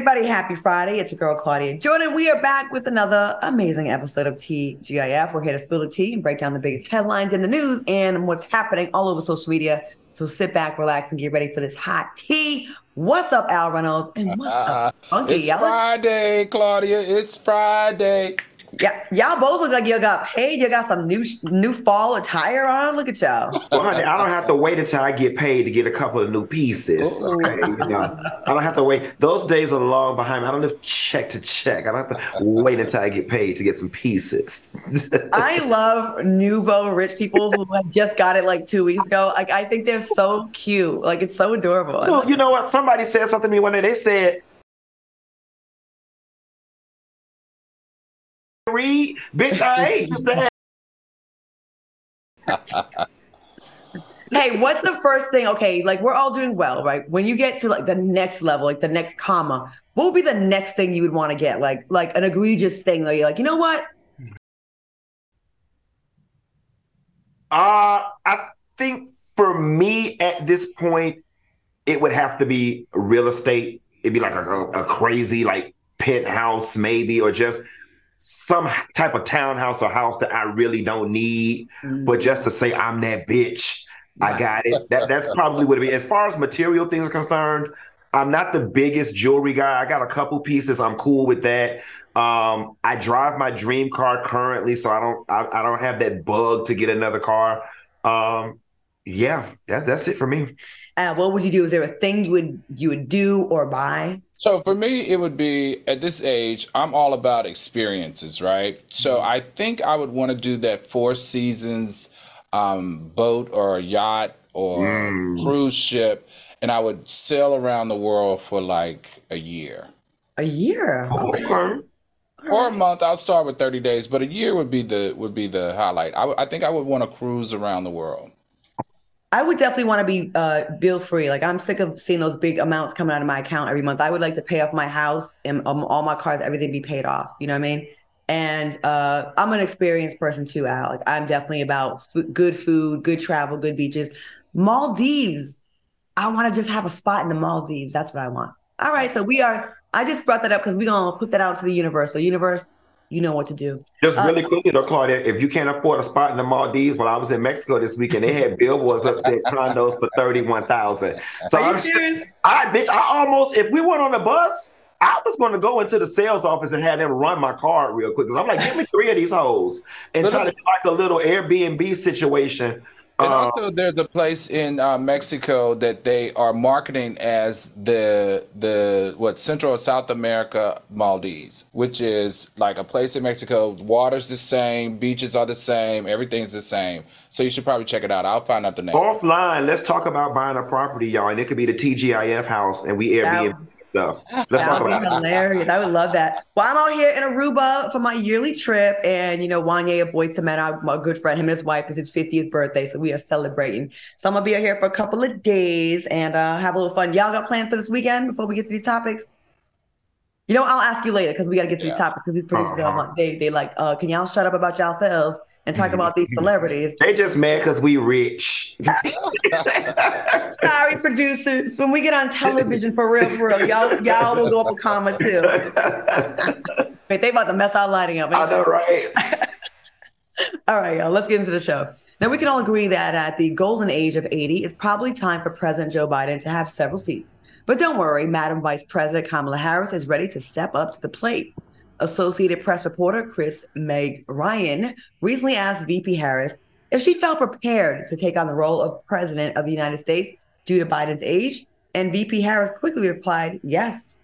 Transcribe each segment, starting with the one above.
Everybody, happy Friday. It's your girl, Claudia Jordan. We are back with another amazing episode of TGIF. We're here to spill the tea and break down the biggest headlines in the news and what's happening all over social media. So sit back, relax, and get ready for this hot tea. What's up, Al Reynolds? And what's up, Funky? It's Friday, Claudia. It's Friday. Yeah, y'all both look like you got paid. You got some new new fall attire on. Look at y'all. Well, honey, I don't have to wait until I get paid to get a couple of new pieces. Okay, you know, I don't have to wait. Those days are long behind me. I don't live check to check. I don't have to wait until I get paid to get some pieces. I love nouveau rich people who have just got it like two weeks ago. Like I think they're so cute. Like it's so adorable. well, you know what? Somebody said something to me one day. They said, "Read, bitch, I ain't to have." Hey, what's the first thing? Okay, like we're all doing well, right? When you get to like the next level, like the next comma, what would be the next thing you would want to get? Like like an egregious thing that you're like, you know what? Uh, I think for me at this point, it would have to be real estate. It'd be like a, a crazy like penthouse, maybe, or just some type of townhouse or house that I really don't need. But just to say I'm that bitch, I got it. That that's probably what it be. As far as material things are concerned, I'm not the biggest jewelry guy. I got a couple pieces. I'm cool with that. Um, I drive my dream car currently, so I don't I, I don't have that bug to get another car. Um, yeah, that's that's it for me. Uh, what would you do? Is there a thing you would you would do or buy? So for me, it would be at this age, I'm all about experiences, right? So I think I would want to do that Four Seasons um, boat or a yacht or Mm. cruise ship, and I would sail around the world for like a year A year. Okay. or a month. I'll start with 30 days, but a year would be the would be the highlight. I, would- I think I would want to cruise around the world. I would definitely want to be uh, bill free. Like I'm sick of seeing those big amounts coming out of my account every month. I would like to pay off my house and um, all my cars, everything be paid off. You know what I mean? And uh, I'm an experienced person too, Al. Like I'm definitely about good food, good travel, good beaches. Maldives. I want to just have a spot in the Maldives. That's what I want. All right, so we are. I just brought that up because we're gonna put that out to the universe. So universe, you know what to do. Just Uh, really quickly though, Claudia, if you can't afford a spot in the Maldives, when I was in Mexico this weekend, they had billboards up saying condos for thirty one thousand. So Are you I'm serious? I bitch, I almost if we went on the bus, I was going to go into the sales office and have them run my card real quick. I'm like, give me three of these hoes and try to do like a little Airbnb situation. And Uh, also, there's a place in uh, Mexico that they are marketing as the the what Central or South America Maldives, which is like a place in Mexico. Water's the same, beaches are the same, everything's the same. So you should probably check it out. I'll find out the name. offline, let's talk about buying a property, y'all, and it could be the TGIF house, and we Airbnb stuff. Let's That talk about be it. hilarious. I would love that. Well, I'm out here in Aruba for my yearly trip, and you know, Wanya of Boyz II Men, our- my good friend, him and his wife, is his 50th birthday, so we are celebrating. So I'm gonna be out here for a couple of days and uh, have a little fun. Y'all got plans for this weekend before we get to these topics? You know, I'll ask you later because we got to get to these topics because these producers, Uh-huh. they they like, uh, can y'all shut up about y'all yourselves and talk about these celebrities? They just mad because we rich. Sorry, producers. When we get on television for real, for real, y'all y'all will go up a comma too. Wait, they about to mess our lighting up. I know, right? All right, y'all, let's get into the show. Now, we can all agree that at the golden age of 80, it's probably time for President Joe Biden to have several seats. But don't worry, Madam Vice President Kamala Harris is ready to step up to the plate. Associated Press reporter Chris Megerian recently asked VP Harris if she felt prepared to take on the role of President of the United States due to Biden's age. And VP Harris quickly replied, yes.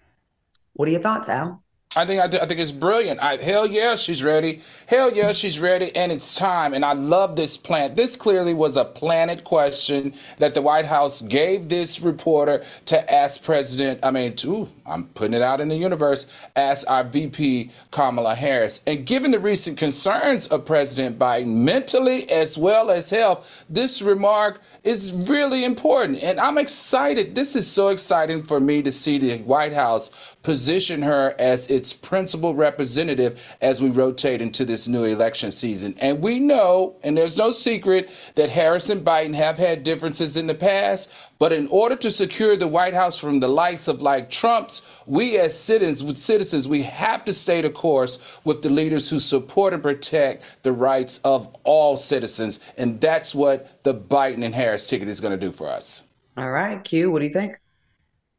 What are your thoughts, Al? I think I, th- I think it's brilliant. I, hell yeah, she's ready. Hell yeah, she's ready, and it's time. And I love this plant. This clearly was a planted question that the White House gave this reporter to ask President. I mean, to, I'm putting it out in the universe. Ask our VP Kamala Harris. And given the recent concerns of President Biden, mentally as well as health, this remark is really important. And I'm excited. This is so exciting for me to see the White House position her as its its principal representative as we rotate into this new election season. And we know, and there's no secret, that Harris and Biden have had differences in the past. But in order to secure the White House from the likes of like Trump's, we as citizens, citizens, we have to stay the course with the leaders who support and protect the rights of all citizens. And that's what the Biden and Harris ticket is going to do for us. All right, Q, what do you think?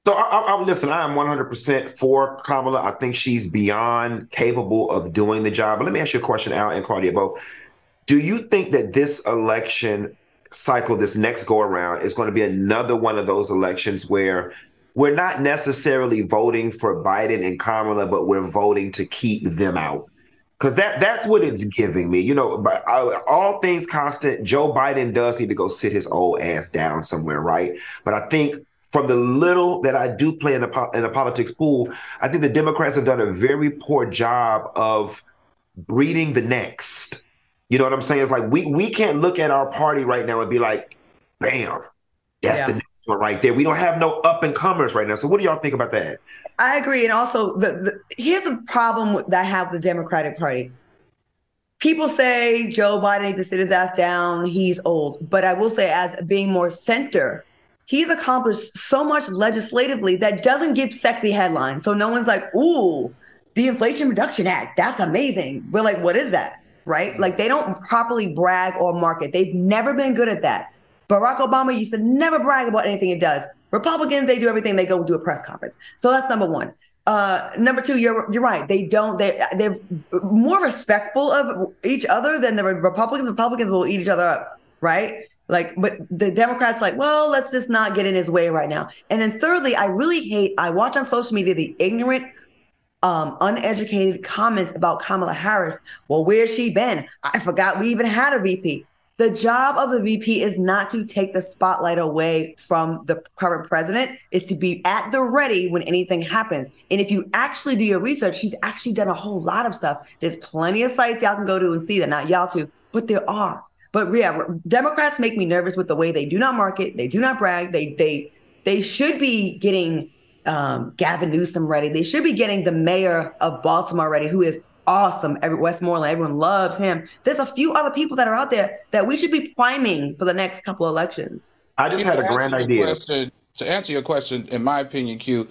So I, I, listen. I am 100% for Kamala. I think she's beyond capable of doing the job. But let me ask you a question, Al and Claudia both. Do you think that this election cycle, this next go around, is going to be another one of those elections where we're not necessarily voting for Biden and Kamala, but we're voting to keep them out? Because that that's what it's giving me. You know, all things constant, Joe Biden does need to go sit his old ass down somewhere, right? But I think from the little that I do play in the in the politics pool, I think the Democrats have done a very poor job of breeding the next. You know what I'm saying? It's like we we can't look at our party right now and be like, bam, that's yeah. the next one right there. We don't have no up and comers right now. So what do y'all think about that? I agree. And also the, the here's a problem that I have with the Democratic Party. People say Joe Biden needs to sit his ass down. He's old. But I will say, as being more center, he's accomplished so much legislatively that doesn't give sexy headlines. So no one's like, ooh, the Inflation Reduction Act, that's amazing. We're like, what is that? Right? Like they don't properly brag or market. They've never been good at that. Barack Obama used to never brag about anything it does. Republicans, they do everything. They go do a press conference. So that's number one. Uh, number two, you're you're right. They don't. They they're more respectful of each other than the Republicans. Republicans will eat each other up, right? Like, but the Democrats like, well, let's just not get in his way right now. And then thirdly, I really hate, I watch on social media the ignorant, um, uneducated comments about Kamala Harris. Well, where's she been? I forgot we even had a VP. The job of the VP is not to take the spotlight away from the current president, is to be at the ready when anything happens. And if you actually do your research, she's actually done a whole lot of stuff. There's plenty of sites y'all can go to and see that, not y'all too, but there are. But yeah, Democrats make me nervous with the way they do not market, they do not brag. They they they should be getting um, Gavin Newsom ready. They should be getting the mayor of Baltimore ready, who is awesome. Every, Westmoreland, everyone loves him. There's a few other people that are out there that we should be priming for the next couple of elections. I just had a grand idea. Question, to answer your question, in my opinion, Q,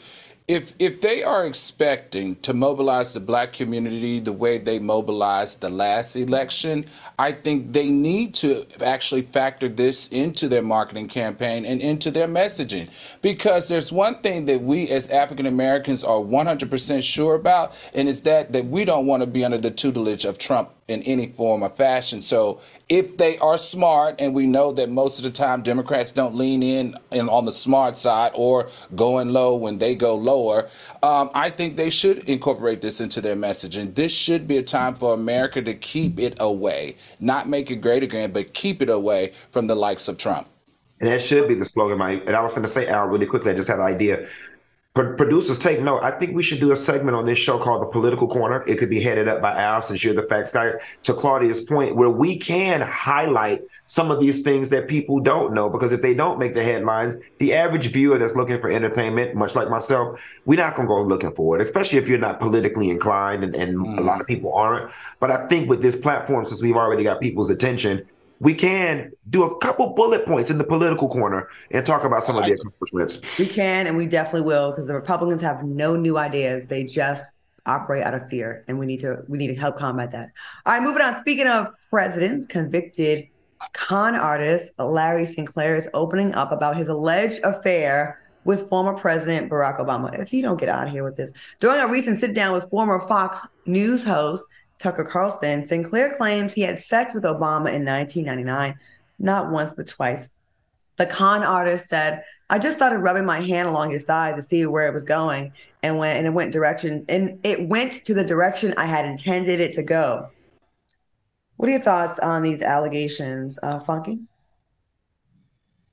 if if they are expecting to mobilize the black community the way they mobilized the last election, I think they need to actually factor this into their marketing campaign and into their messaging. Because there's one thing that we as African Americans are 100% sure about, and it's that that we don't want to be under the tutelage of Trump in any form or fashion. So if they are smart, and we know that most of the time Democrats don't lean in, on the smart side or going low when they go lower, um, I think they should incorporate this into their message. And This should be a time for America to keep it away, not make it great again, but keep it away from the likes of Trump. And that should be the slogan. My and I was going to say, Al, really quickly. I just had an idea producers take note. I think we should do a segment on this show called The Political Corner. It could be headed up by Al since you're the facts guy. To Claudia's point, where we can highlight some of these things that people don't know, because if they don't make the headlines, the average viewer that's looking for entertainment, much like myself, we're not going to go looking for it, especially if you're not politically inclined, and, and mm. a lot of people aren't. But I think with this platform, since we've already got people's attention, we can do a couple bullet points in the political corner and talk about some of the accomplishments. We can, and we definitely will, because the Republicans have no new ideas. They just operate out of fear, and we need to we need to help combat that. All right, moving on. Speaking of presidents, convicted con artist Larry Sinclair is opening up about his alleged affair with former President Barack Obama. If you don't get out of here with this, during a recent sit down with former Fox News host Tucker Carlson, Sinclair claims he had sex with Obama in 1999, not once, but twice. The con artist said, I just started rubbing my hand along his thighs to see where it was going and went and it went direction and it went to the direction I had intended it to go. What are your thoughts on these allegations, uh, Funky?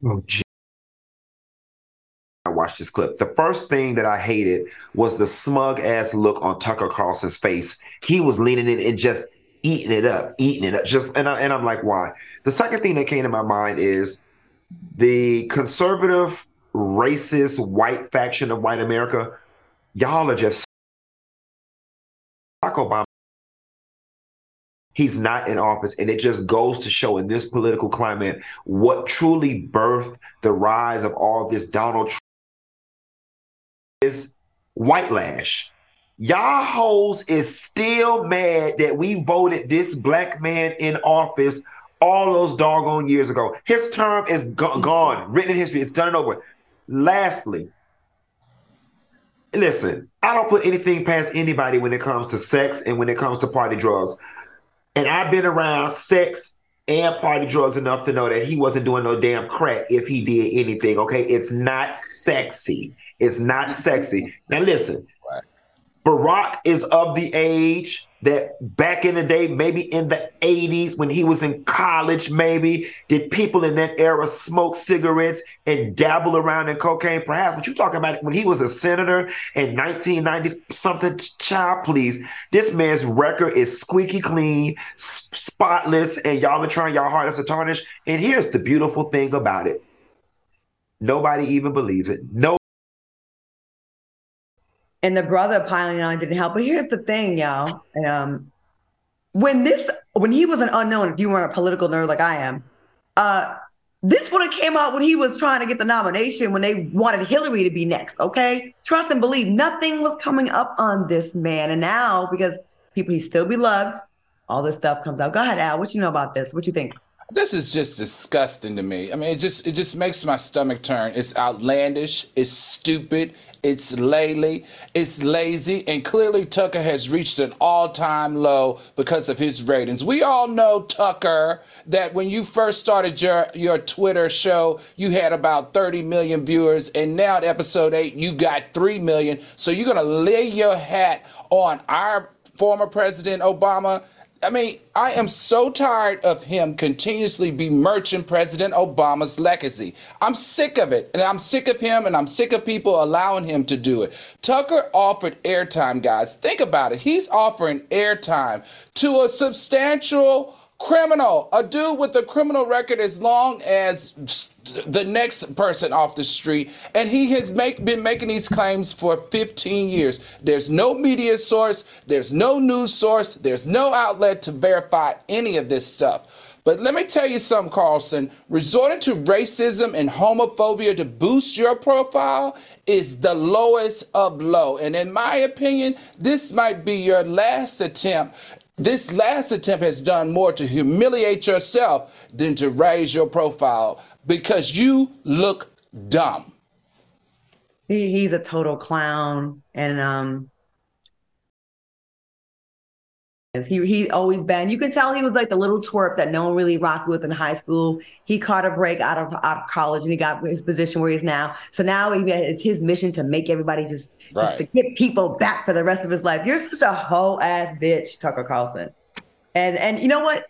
Oh, I watched this clip. The first thing that I hated was the smug ass look on Tucker Carlson's face. He was leaning in and just eating it up, eating it up. Just and I, and I'm like, why? The second thing that came to my mind is the conservative, racist, white faction of white America. Y'all are just Barack Obama he's not in office. And it just goes to show in this political climate what truly birthed the rise of all this Donald Trump is white lash. Y'all hoes is still mad that we voted this black man in office all those doggone years ago. His term is go- mm-hmm. gone, written in history. It's done and over. Lastly, listen, I don't put anything past anybody when it comes to sex and when it comes to party drugs. And I've been around sex and party drugs enough to know that he wasn't doing no damn crack if he did anything. Okay. It's not sexy. It's not sexy. Now, listen, Barack is of the age that back in the day, maybe in the 80s when he was in college, maybe did people in that era smoke cigarettes and dabble around in cocaine? Perhaps, but you're talking about when he was a senator in 1990 something, child, please. This man's record is squeaky clean, spotless, and y'all are trying y'all hardest to tarnish. And here's the beautiful thing about it nobody even believes it. No and the brother piling on didn't help. But here's the thing, y'all. Um, when this, when he was an unknown, if you weren't a political nerd like I am, uh, this would have came out when he was trying to get the nomination when they wanted Hillary to be next. Okay, trust and believe. Nothing was coming up on this man, and now because people he still be loved, all this stuff comes out. Go ahead, Al. What you know about this? What you think? This is just disgusting to me. I mean, it just it just makes my stomach turn. It's outlandish. It's stupid. It's lazy, it's lazy, and clearly Tucker has reached an all-time low because of his ratings. We all know Tucker that when you first started your your Twitter show, you had about 30 million viewers, and now at episode eight, you got three million. So you're gonna lay your hat on our former President Obama I mean, I am so tired of him continuously bemerching President Obama's legacy. I'm sick of it. And I'm sick of him and I'm sick of people allowing him to do it. Tucker offered airtime, guys. Think about it. He's offering airtime to a substantial criminal, a dude with a criminal record as long as the next person off the street, and he has make, been making these claims for 15 years. There's no media source, there's no news source, there's no outlet to verify any of this stuff. But let me tell you something, Carlson. Resorting to racism and homophobia to boost your profile is the lowest of low. And in my opinion, this might be your last attempt this last attempt has done more to humiliate yourself than to raise your profile because you look dumb. He, he's a total clown. And um, He he always been. You can tell he was like the little twerp that no one really rocked with in high school. He caught a break out of out of college and he got his position where he's now. So now he, it's his mission to make everybody just right. just to get people back for the rest of his life. You're such a hoe ass bitch, Tucker Carlson. And and you know what?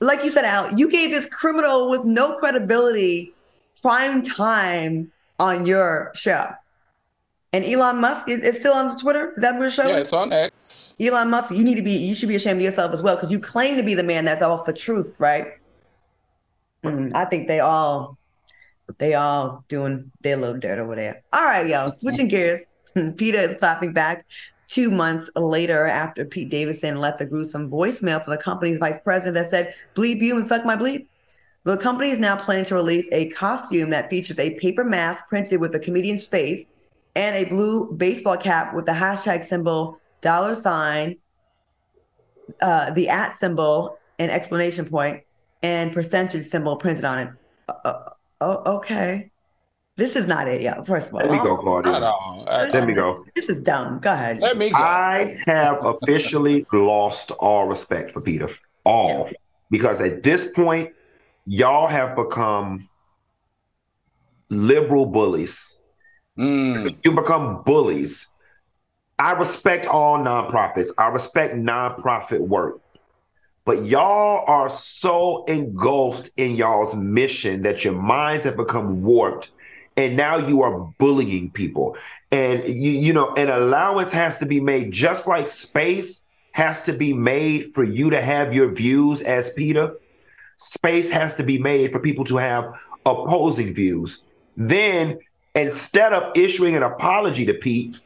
Like you said, Al, you gave this criminal with no credibility prime time on your show. And Elon Musk is, is still on Twitter. Is that where show? Yeah, it's on X. Elon Musk, you need to be. You should be ashamed of yourself as well because you claim to be the man that's all for truth, right? Mm, I think they all, they all doing their little dirt over there. All right, y'all. Switching gears. PETA is clapping back two months later after Pete Davidson left a gruesome voicemail for the company's vice president that said, "Bleep you and suck my bleep." The company is now planning to release a costume that features a paper mask printed with the comedian's face and a blue baseball cap with the hashtag symbol, dollar sign, uh, the at symbol, and explanation point, and percentage symbol printed on it. Uh, uh oh, okay. This is not it yet. First of all, let me go, Claudia. Let me go. This is dumb. Go ahead. Let me go. I have officially lost all respect for PETA. All. Yeah. Because at this point, y'all have become liberal bullies Mm. You become bullies. I respect all nonprofits. I respect nonprofit work. But y'all are so engulfed in y'all's mission that your minds have become warped. And now you are bullying people. And you, you know, an allowance has to be made just like space has to be made for you to have your views as PETA. Space has to be made for people to have opposing views. Then instead of issuing an apology to Pete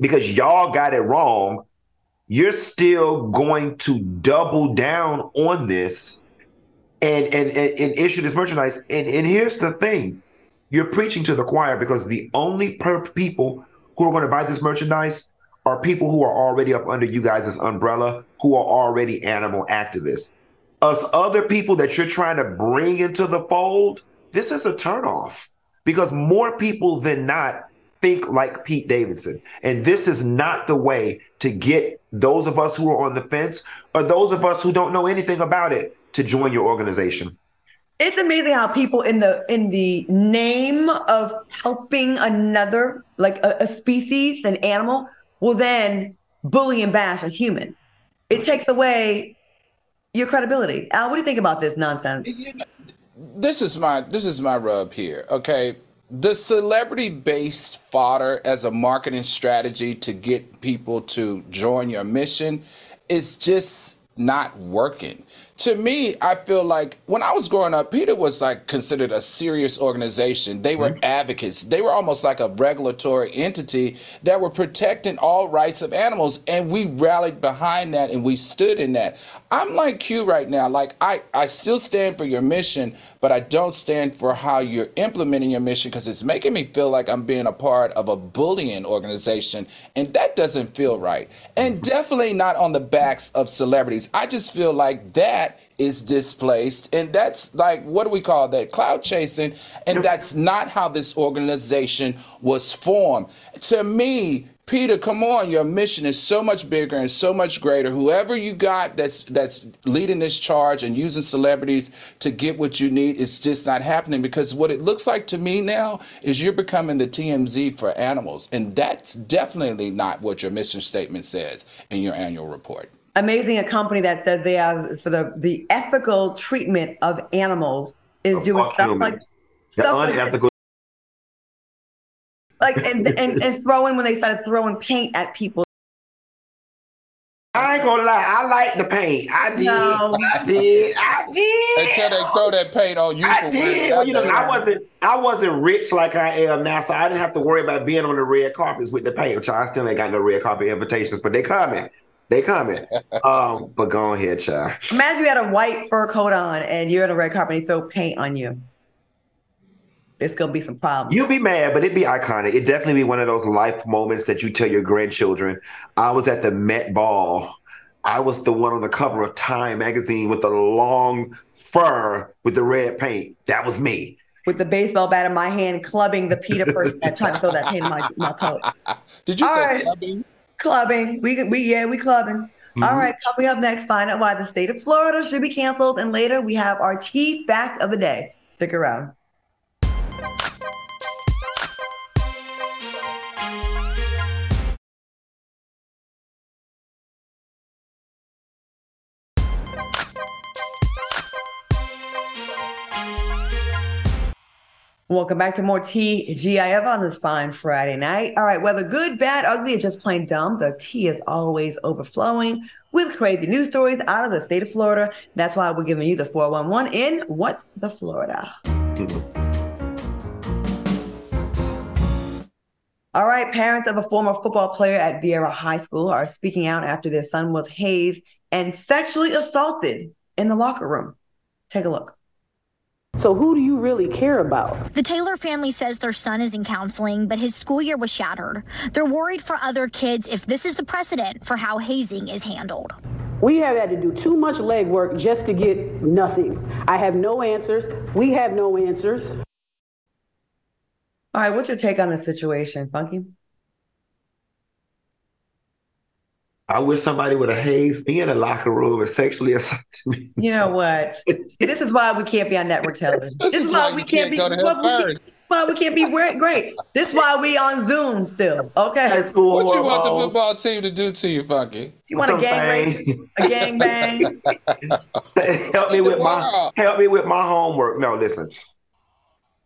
because y'all got it wrong, you're still going to double down on this and and and, and issue this merchandise. And and here's the thing: you're preaching to the choir because the only per- people who are going to buy this merchandise are people who are already up under you guys' umbrella, who are already animal activists. Us other people that you're trying to bring into the fold, this is a turnoff because more people than not think like Pete Davidson. And this is not the way to get those of us who are on the fence or those of us who don't know anything about it to join your organization. It's amazing how people in the in the name of helping another, like a, a species, an animal, will then bully and bash a human. It takes away your credibility. Al, what do you think about this nonsense? This is my this is my rub here. Okay, the celebrity based fodder as a marketing strategy to get people to join your mission is just not working to me, I feel like when I was growing up, PETA was like considered a serious organization. They were mm-hmm. advocates. They were almost like a regulatory entity that were protecting all rights of animals. And we rallied behind that and we stood in that. I'm like Q right now. Like I, I still stand for your mission, but I don't stand for how you're implementing your mission because it's making me feel like I'm being a part of a bullying organization. And that doesn't feel right. And mm-hmm. definitely not on the backs of celebrities. I just feel like that is displaced. And that's like, what do we call that? Cloud chasing. And that's not how this organization was formed. To me, PETA, come on, your mission is so much bigger and so much greater. Whoever you got that's that's leading this charge and using celebrities to get what you need, it's just not happening because what it looks like to me now is you're becoming the TMZ for animals. And that's definitely not what your mission statement says in your annual report amazing a company that says they have for the the ethical treatment of animals is oh, doing stuff like the stuff unethical. Like, like and, and and throwing when they started throwing paint at people. I ain't gonna lie, I like the paint. I did. No. I did. I did. Until they throw that paint on you. I did. Well, you know, I wasn't I wasn't rich like I am now, so I didn't have to worry about being on the red carpets with the paint, which I still ain't got no red carpet invitations, but they coming. They coming. um, but go ahead, child. Imagine you had a white fur coat on and you're at a red carpet and they throw paint on you. It's gonna be some problems. You'll be mad, but it'd be iconic. It'd definitely be one of those life moments that you tell your grandchildren. I was at the Met Ball. I was the one on the cover of Time magazine with the long fur with the red paint. That was me. With the baseball bat in my hand, clubbing the PETA person that tried to throw that paint in my, my coat. Did you All say right. clubbing? Clubbing. We we yeah, we clubbing. Mm-hmm. All right, coming up next, find out why the state of Florida should be canceled. And later we have our tea fact of the day. Stick around. Welcome back to more TGIF on this fine Friday night. All right, whether good, bad, ugly, or just plain dumb, the tea is always overflowing with crazy news stories out of the state of Florida. That's why we're giving you the 411 in What the Florida. All right, parents of a former football player at Viera High School are speaking out after their son was hazed and sexually assaulted in the locker room. Take a look. So, who do you really care about? The Taylor family says their son is in counseling, but his school year was shattered. They're worried for other kids if this is the precedent for how hazing is handled. We have had to do too much legwork just to get nothing. I have no answers. We have no answers. All right, what's your take on the situation, Funky? I wish somebody would have hazed me in a locker room and sexually assaulted me. You know what? See, this is why we can't be on network television. this, this, is why, why we can't, can't be. This why, we why we can't be great. This is why we on Zoom still. Okay. High school what you want the football team to do to you, Funky? You want a gang rape? A gang bang? help me with my help me with my homework. No, listen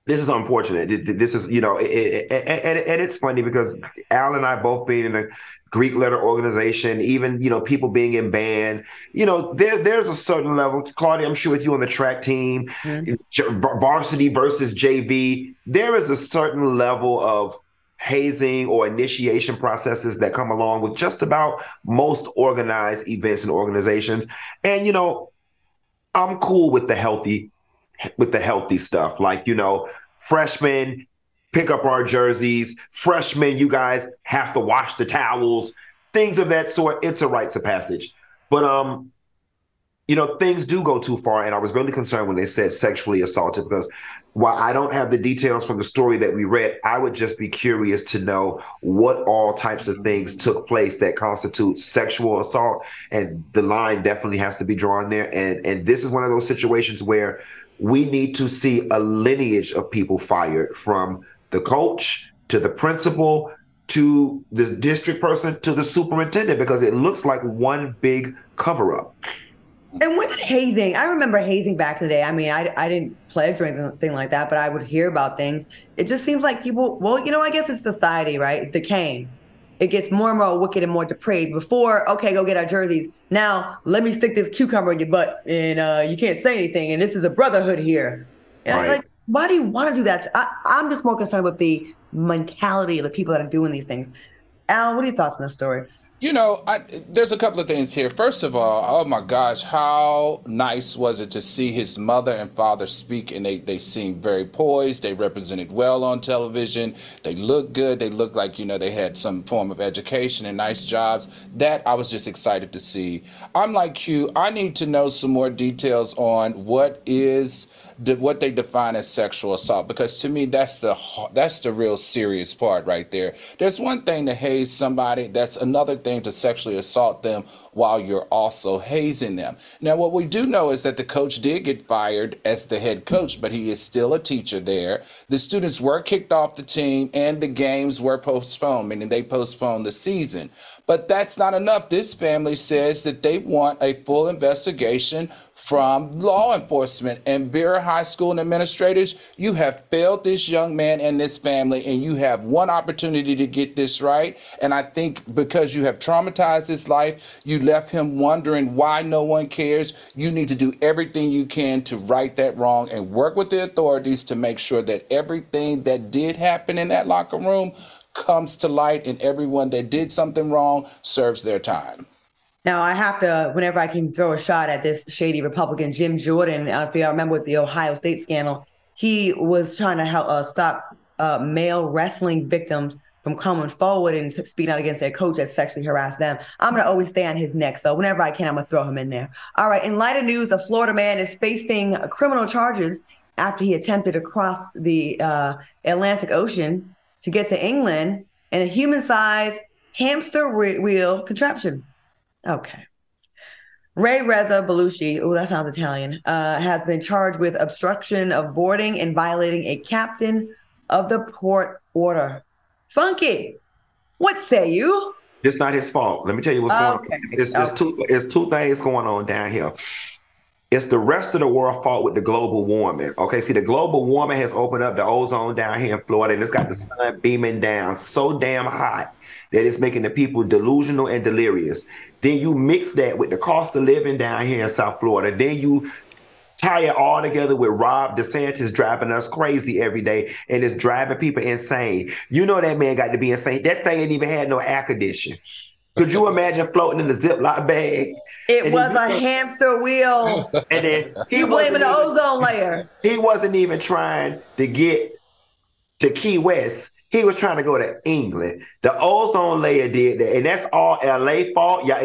this is unfortunate. This is, you know, it, it, and, and it's funny because Al and I both being in a Greek letter organization, even you know people being in band, you know there there's a certain level. Claudia, I'm sure with you on the track team, mm-hmm. varsity versus JV, there is a certain level of hazing or initiation processes that come along with just about most organized events and organizations. And you know, I'm cool with the healthy with the healthy stuff. Like, you know, freshmen pick up our jerseys, freshmen, you guys have to wash the towels, things of that sort. It's a rites of passage. But um you know, things do go too far. And I was really concerned when they said sexually assaulted because while I don't have the details from the story that we read, I would just be curious to know what all types of things took place that constitute sexual assault. And the line definitely has to be drawn there. And and this is one of those situations where we need to see a lineage of people fired from the coach to the principal to the district person to the superintendent because it looks like one big cover up. And was it hazing? I remember hazing back in the day. I mean, I, I didn't pledge or anything like that, but I would hear about things. It just seems like people, well, you know, I guess it's society, right? It's decaying. It gets more and more wicked and more depraved. Before, okay, go get our jerseys. Now, let me stick this cucumber in your butt and uh, you can't say anything. And this is a brotherhood here. And right. like, why do you want to do that? I, I'm just more concerned with the mentality of the people that are doing these things. Al, what are your thoughts on this story? You know, I, there's a couple of things here. First of all, oh my gosh, how nice was it to see his mother and father speak, and they they seemed very poised. They represented well on television. They looked good. They looked like you know they had some form of education and nice jobs. That I was just excited to see. I'm like you. I need to know some more details on what is what they define as sexual assault because to me that's the that's the real serious part right there. There's one thing to haze somebody, that's another thing to sexually assault them while you're also hazing them. Now what we do know is that the coach did get fired as the head coach, but he is still a teacher there. The students were kicked off the team and the games were postponed, meaning they postponed the season. But that's not enough. This family says that they want a full investigation from law enforcement and Viera High School and administrators. You have failed this young man and this family, and you have one opportunity to get this right. And I think because you have traumatized his life, you left him wondering why no one cares. You need to do everything you can to right that wrong and work with the authorities to make sure that everything that did happen in that locker room comes to light and everyone that did something wrong serves their time. Now I have to, whenever I can throw a shot at this shady Republican, Jim Jordan. Uh, if y'all remember with the Ohio State scandal, he was trying to help uh, stop uh, male wrestling victims from coming forward and speaking out against their coach that sexually harassed them. I'm gonna always stay on his neck, so whenever I can, I'm gonna throw him in there. All right. In light of news, a Florida man is facing criminal charges after he attempted to cross the uh, Atlantic Ocean to get to England in a human sized hamster wheel contraption. Okay. Ray Reza Baluchi, oh, that sounds Italian, uh, has been charged with obstruction of boarding and violating a captain of the port order. Funky, what say you? It's not his fault. Let me tell you what's going on. It's, okay. it's, two, it's two things going on down here. It's the rest of the world fault with the global warming. Okay, see, the global warming has opened up the ozone down here in Florida, and it's got the sun beaming down so damn hot that it's making the people delusional and delirious. Then you mix that with the cost of living down here in South Florida. Then you tie it all together with Rob DeSantis driving us crazy every day and it's driving people insane. You know that man got to be insane. That thing ain't even had no air conditioning. Could you imagine floating in a Ziploc bag? It was a hamster wheel. And then he blaming the ozone layer. He wasn't even trying to get to Key West. He was trying to go to England. The ozone layer did that, and that's all LA fault. Yeah,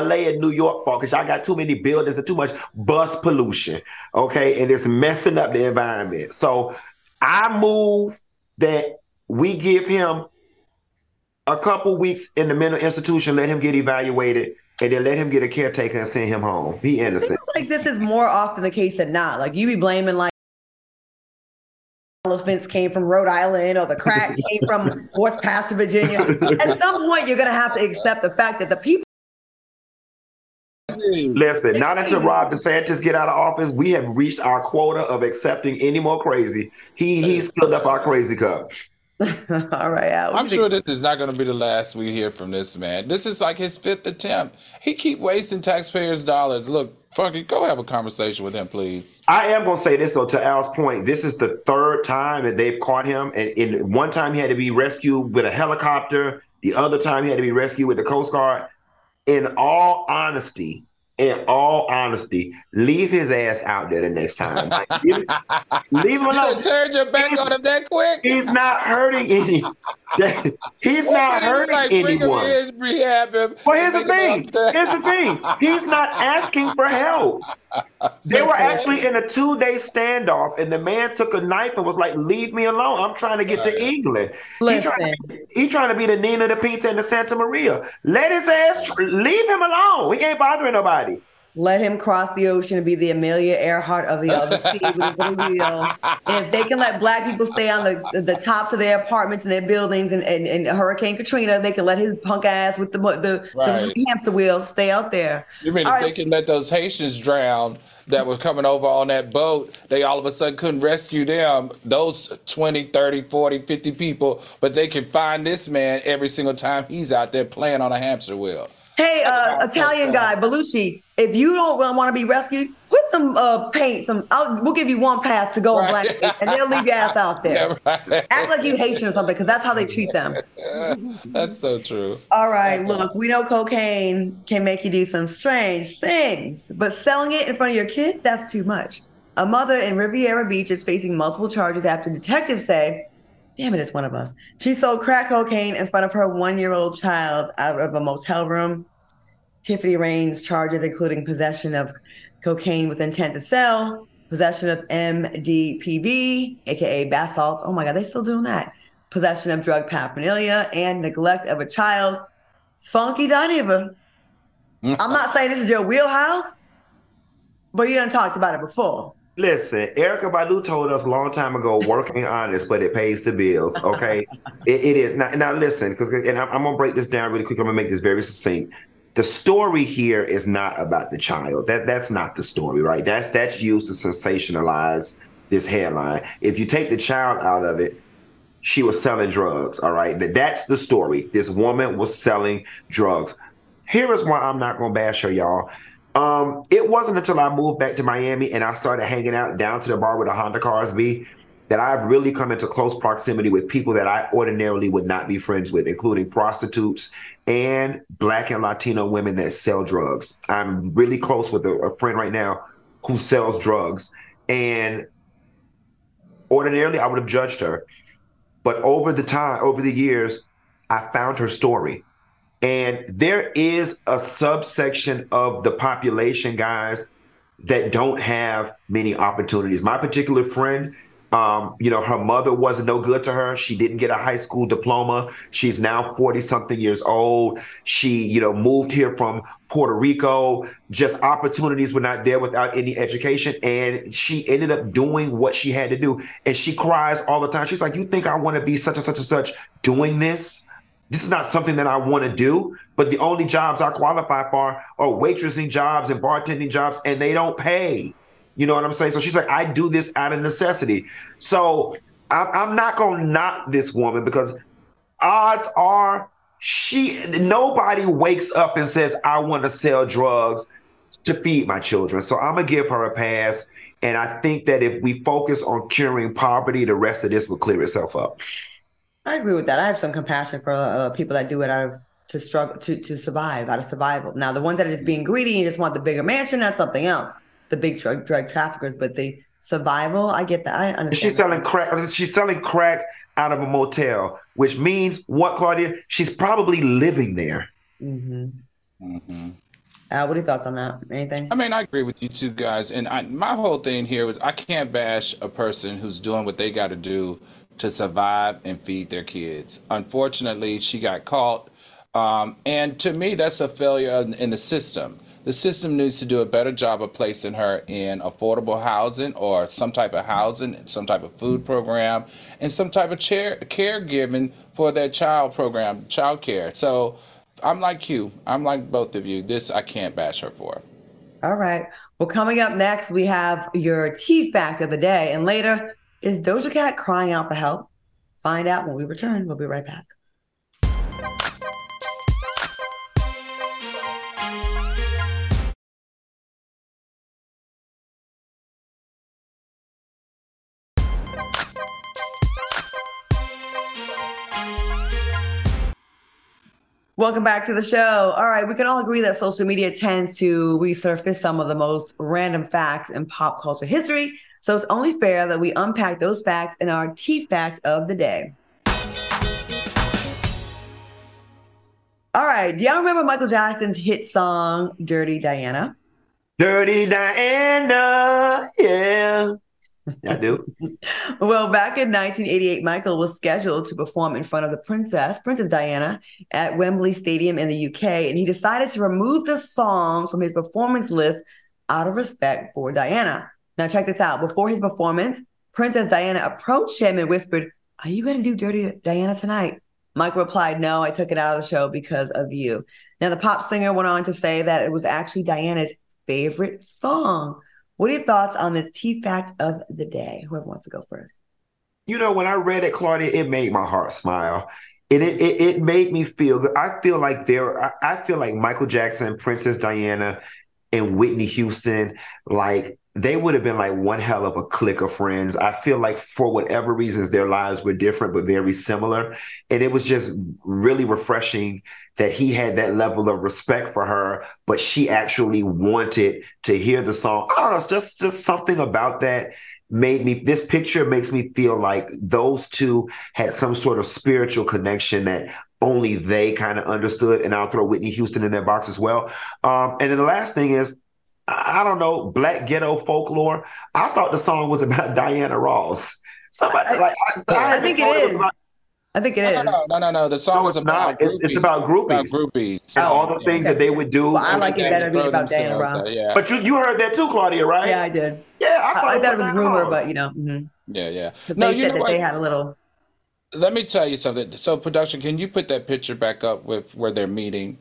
LA and New York fault because y'all got too many buildings and too much bus pollution. Okay, and it's messing up the environment. So I move that we give him a couple weeks in the mental institution, let him get evaluated, and then let him get a caretaker and send him home. He innocent. like this is more often the case than not. Like you be blaming like elephants came from Rhode Island or the crack came from West Pasco, Virginia. At some point, you're gonna have to accept the fact that the people. Listen, not until Rob DeSantis get out of office, we have reached our quota of accepting any more crazy. He he's filled up our crazy cup. All right, Al, I'm sure this is not going to be the last we hear from this man. This is like his fifth attempt. He keep wasting taxpayers' dollars. Look, Funky, go have a conversation with him, please. I am gonna say this though, to Al's point, this is the third time that they've caught him. And in one time he had to be rescued with a helicopter, the other time he had to be rescued with the Coast Guard. In all honesty, in all honesty, leave his ass out there the next time. Like, leave, leave him alone. turned your back He's- on him that quick? He's not hurting any. He's not hurting like, bring anyone. Him in, rehab him. Well, here's the and take him thing. Here's the thing. He's not asking for help. They were actually in a two-day standoff, and the man took a knife and was like, "Leave me alone. I'm trying to get to England." He Listen. trying, he trying to be the Nina, the Pizza, and the Santa Maria. Let his ass. Tr- leave him alone. He ain't bothering nobody. Let him cross the ocean and be the Amelia Earhart of the other sea with his little wheel. And if they can let black people stay on the the tops of their apartments and their buildings and, and, and Hurricane Katrina, they can let his punk ass with the the, Right. the hamster wheel stay out there. You mean if they can let those Haitians drown that was coming over on that boat, they all of a sudden couldn't rescue them, those 20, 30, 40, 50 people, but they can find this man every single time he's out there playing on a hamster wheel. Hey, uh, Italian guy, Baluchi, if you don't want to be rescued, put some uh, paint, some. I'll, we'll give you one pass to go Right. black, and they'll leave your ass out there. Yeah, right. Act like you Haitian or something, because that's how they treat them. That's so true. All right, look, we know cocaine can make you do some strange things, but selling it in front of your kid, that's too much. A mother in Riviera Beach is facing multiple charges after detectives say, damn it, it's one of us. She sold crack cocaine in front of her one year old child out of a motel room. Tiffany Raines charges including possession of cocaine with intent to sell, possession of MDPV, aka bath salts. Oh my God, they still doing that. Possession of drug paraphernalia and neglect of a child. Funky Dineva. I'm not saying this is your wheelhouse, but you done talked about it before. Listen, Erykah Badu told us a long time ago, work ain't honest, but it pays the bills. Okay, it, it is now. Now listen, because and I'm, I'm gonna break this down really quick. I'm gonna make this very succinct. The story here is not about the child. That that's not the story, right? That's that's used to sensationalize this headline. If you take the child out of it, she was selling drugs. All right, That- that's the story. This woman was selling drugs. Here is why I'm not gonna bash her, y'all. Um, it wasn't until I moved back to Miami and I started hanging out down to the bar where the Honda cars be that I've really come into close proximity with people that I ordinarily would not be friends with, including prostitutes and Black and Latino women that sell drugs. I'm really close with a, a friend right now who sells drugs, and ordinarily I would have judged her, but over the time, over the years, I found her story. And there is a subsection of the population, guys, that don't have many opportunities. My particular friend, um, you know, her mother wasn't no good to her. She didn't get a high school diploma. She's now 40 something years old. She, you know, moved here from Puerto Rico. Just opportunities were not there without any education. And she ended up doing what she had to do. And she cries all the time. She's like, You think I want to be such and such and such doing this? This is not something that I want to do, but the only jobs I qualify for are waitressing jobs and bartending jobs, and they don't pay. You know what I'm saying? So she's like, I do this out of necessity. So I'm, not to knock this woman because odds are she nobody wakes up and says, I want to sell drugs to feed my children. So I'm gonna give her a pass. And I think that if we focus on curing poverty, the rest of this will clear itself up. I agree with that. I have some compassion for uh, people that do it out of to struggle to to survive out of survival. Now, the ones that are just being greedy and just want the bigger mansion, that's something else. The big drug drug traffickers, but the survival, I get that. I understand. She's selling crack. She's selling crack out of a motel, which means what, Claudia? She's probably living there. Mm-hmm. Mm-hmm. Uh, what are your thoughts on that? Anything? I mean, I agree with you two guys. And I, my whole thing here was I can't bash a person who's doing what they got to do to survive and feed their kids. Unfortunately, she got caught. Um, and to me, that's a failure in, in the system. The system needs to do a better job of placing her in affordable housing or some type of housing, some type of food program, and some type of chair, caregiving for their child program, child care. So I'm like you. I'm like both of you. This I can't bash her for. All right. Well, coming up next, we have your tea fact of the day, and later is Doja Cat crying out for help. Find out when we return. We'll be right back. Welcome back to the show. All right, we can all agree that social media tends to resurface some of the most random facts in pop culture history. So it's only fair that we unpack those facts in our T fact of the day. All right, do y'all remember Michael Jackson's hit song Dirty Diana? Dirty Diana, yeah. I do. well, back in 1988, Michael was scheduled to perform in front of the princess, Princess Diana, at Wembley Stadium in the UK, and he decided to remove the song from his performance list out of respect for Diana. Now, check this out. Before his performance, Princess Diana approached him and whispered, Are you going to do Dirty Diana tonight? Michael replied, No, I took it out of the show because of you. Now, the pop singer went on to say that it was actually Diana's favorite song. What are your thoughts on this T fact of the day? Whoever wants to go first. You know, when I read it, Claudia, it made my heart smile. And it, it, it made me feel good. I feel like there, I, I feel like Michael Jackson, Princess Diana, and Whitney Houston, like they would have been like one hell of a clique of friends. I feel like for whatever reasons, their lives were different but very similar. And it was just really refreshing that he had that level of respect for her, but she actually wanted to hear the song. I don't know, it's just just something about that made me this picture makes me feel like those two had some sort of spiritual connection that only they kind of understood. And I'll throw Whitney Houston in that box as well. Um, and then the last thing is I don't know, black ghetto folklore. I thought the song was about Diana Ross. Somebody like I, I, I think it is. About, I think it is. No, no, no, no. The song no, is about not. It's about groupies. It's about groupies. And all the things that they would do. Well, I like it better being about Diana Ross. yeah. But you, you heard that too, Claudia, right? Yeah, I did. Yeah, I, I, I thought it was rumor, but you know. Mm-hmm. Yeah, yeah. No, they said that what? they had a little. Let me tell you something. So, production, can you put that picture back up with where they're meeting?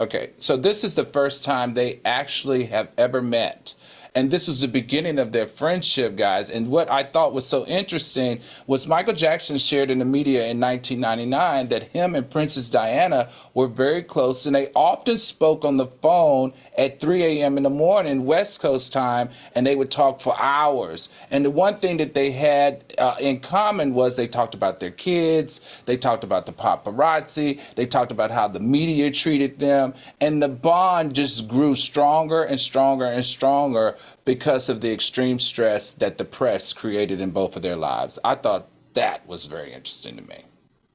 Okay, so this is the first time they actually have ever met. And this was the beginning of their friendship, guys. And what I thought was so interesting was Michael Jackson shared in the media in 1999 that him and Princess Diana were very close and they often spoke on the phone at 3 a.m. in the morning, West Coast time, and they would talk for hours. And the one thing that they had uh, in common was they talked about their kids, they talked about the paparazzi, they talked about how the media treated them, and the bond just grew stronger and stronger and stronger because of the extreme stress that the press created in both of their lives. I thought that was very interesting to me.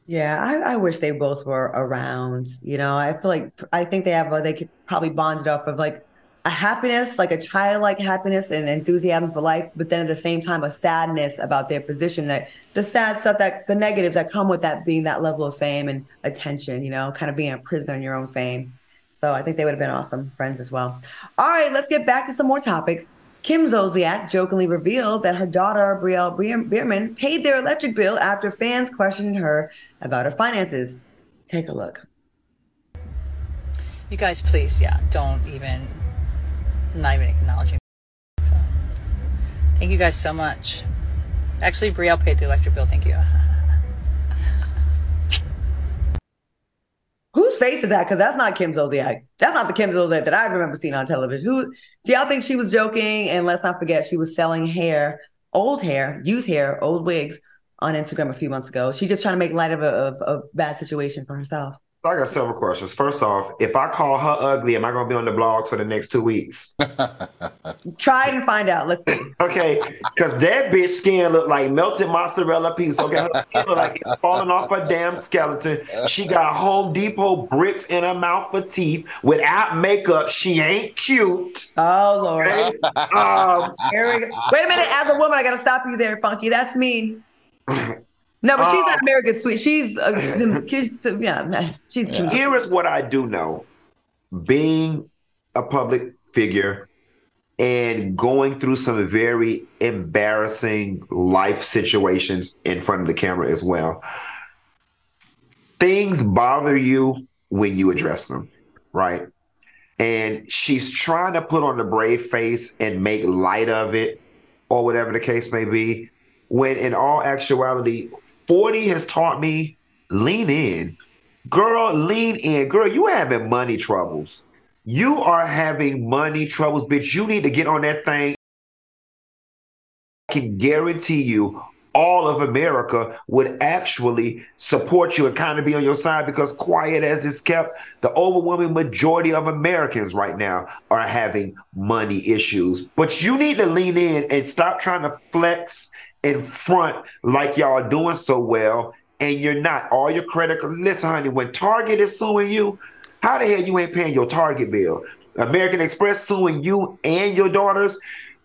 Yeah, I, I wish they both were around. You know, I feel like I think they have uh, they could probably bond it off of like a happiness, like a childlike happiness and enthusiasm for life, but then at the same time a sadness about their position that the sad stuff that the negatives that come with that being that level of fame and attention, you know, kind of being a prisoner in your own fame. So I think they would have been awesome friends as well. All right, let's get back to some more topics. Kim Zolciak jokingly revealed that her daughter, Brielle Biermann, paid their electric bill after fans questioned her about her finances. Take a look. You guys, please, yeah, don't even, not even acknowledging. So, thank you guys so much. Actually, Brielle paid the electric bill. Thank you. Whose face is that? Because that's not Kim Zolciak. That's not the Kim Zolciak that I remember seeing on television. Who do y'all think she was joking? And let's not forget, she was selling hair, old hair, used hair, old wigs on Instagram a few months ago. She's just trying to make light of a, of a bad situation for herself. I got several questions. First off, if I call her ugly, am I going to be on the blogs for the next two weeks? Try and find out. Let's see. okay, because that bitch skin looked like melted mozzarella piece. Okay, her skin look like it's falling off her damn skeleton. She got Home Depot bricks in her mouth for teeth. Without makeup, she ain't cute. Oh Lord. Okay? um, Here we go. Wait a minute. As a woman, I got to stop you there, Funky. That's mean. No, but she's not um, American sweet. She's, uh, she's yeah, she's. Yeah. Here is what I do know: being a public figure and going through some very embarrassing life situations in front of the camera as well. Things bother you when you address them, right? And she's trying to put on a brave face and make light of it, or whatever the case may be. When in all actuality, 40 has taught me lean in. Girl, lean in. Girl, you having money troubles. You are having money troubles, bitch. You need to get on that thing. I can guarantee you all of America would actually support you and kind of be on your side because quiet as it's kept, the overwhelming majority of Americans right now are having money issues. But you need to lean in and stop trying to flex in front like y'all are doing so well and you're not. All your credit, listen, honey, when Target is suing you, how the hell you ain't paying your Target bill? American Express suing you and your daughters.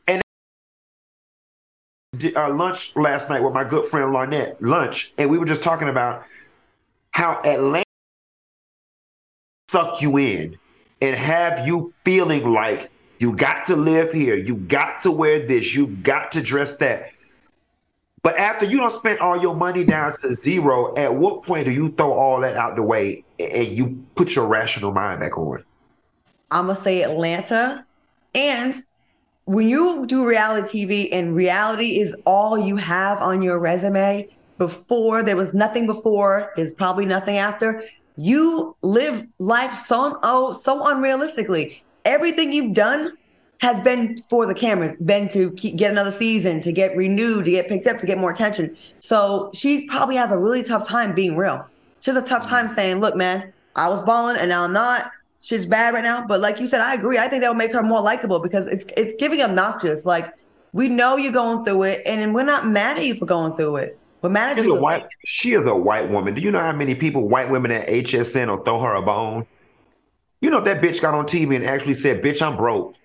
And uh, lunch last night with my good friend Larnett, lunch, and we were just talking about how Atlanta suck you in and have you feeling like you got to live here, you got to wear this, you've got to dress that. But after you don't spend all your money down to zero, at what point do you throw all that out the way and you put your rational mind back on? I'm gonna say Atlanta. And when you do reality TV and reality is all you have on your resume, before there was nothing before, there's probably nothing after. You live life so oh so unrealistically. Everything you've done has been for the cameras, been to keep, get another season, to get renewed, to get picked up, to get more attention. So she probably has a really tough time being real. She has a tough time mm-hmm. saying, "Look, man, I was balling and now I'm not. She's bad right now." But like you said, I agree. I think that would make her more likable because it's it's giving obnoxious. Like we know you're going through it, and we're not mad at you for going through it. We're mad at She's you. a white, she is a white woman. Do you know how many people, white women at HSN, will throw her a bone? You know, if that bitch got on TV and actually said, "Bitch, I'm broke."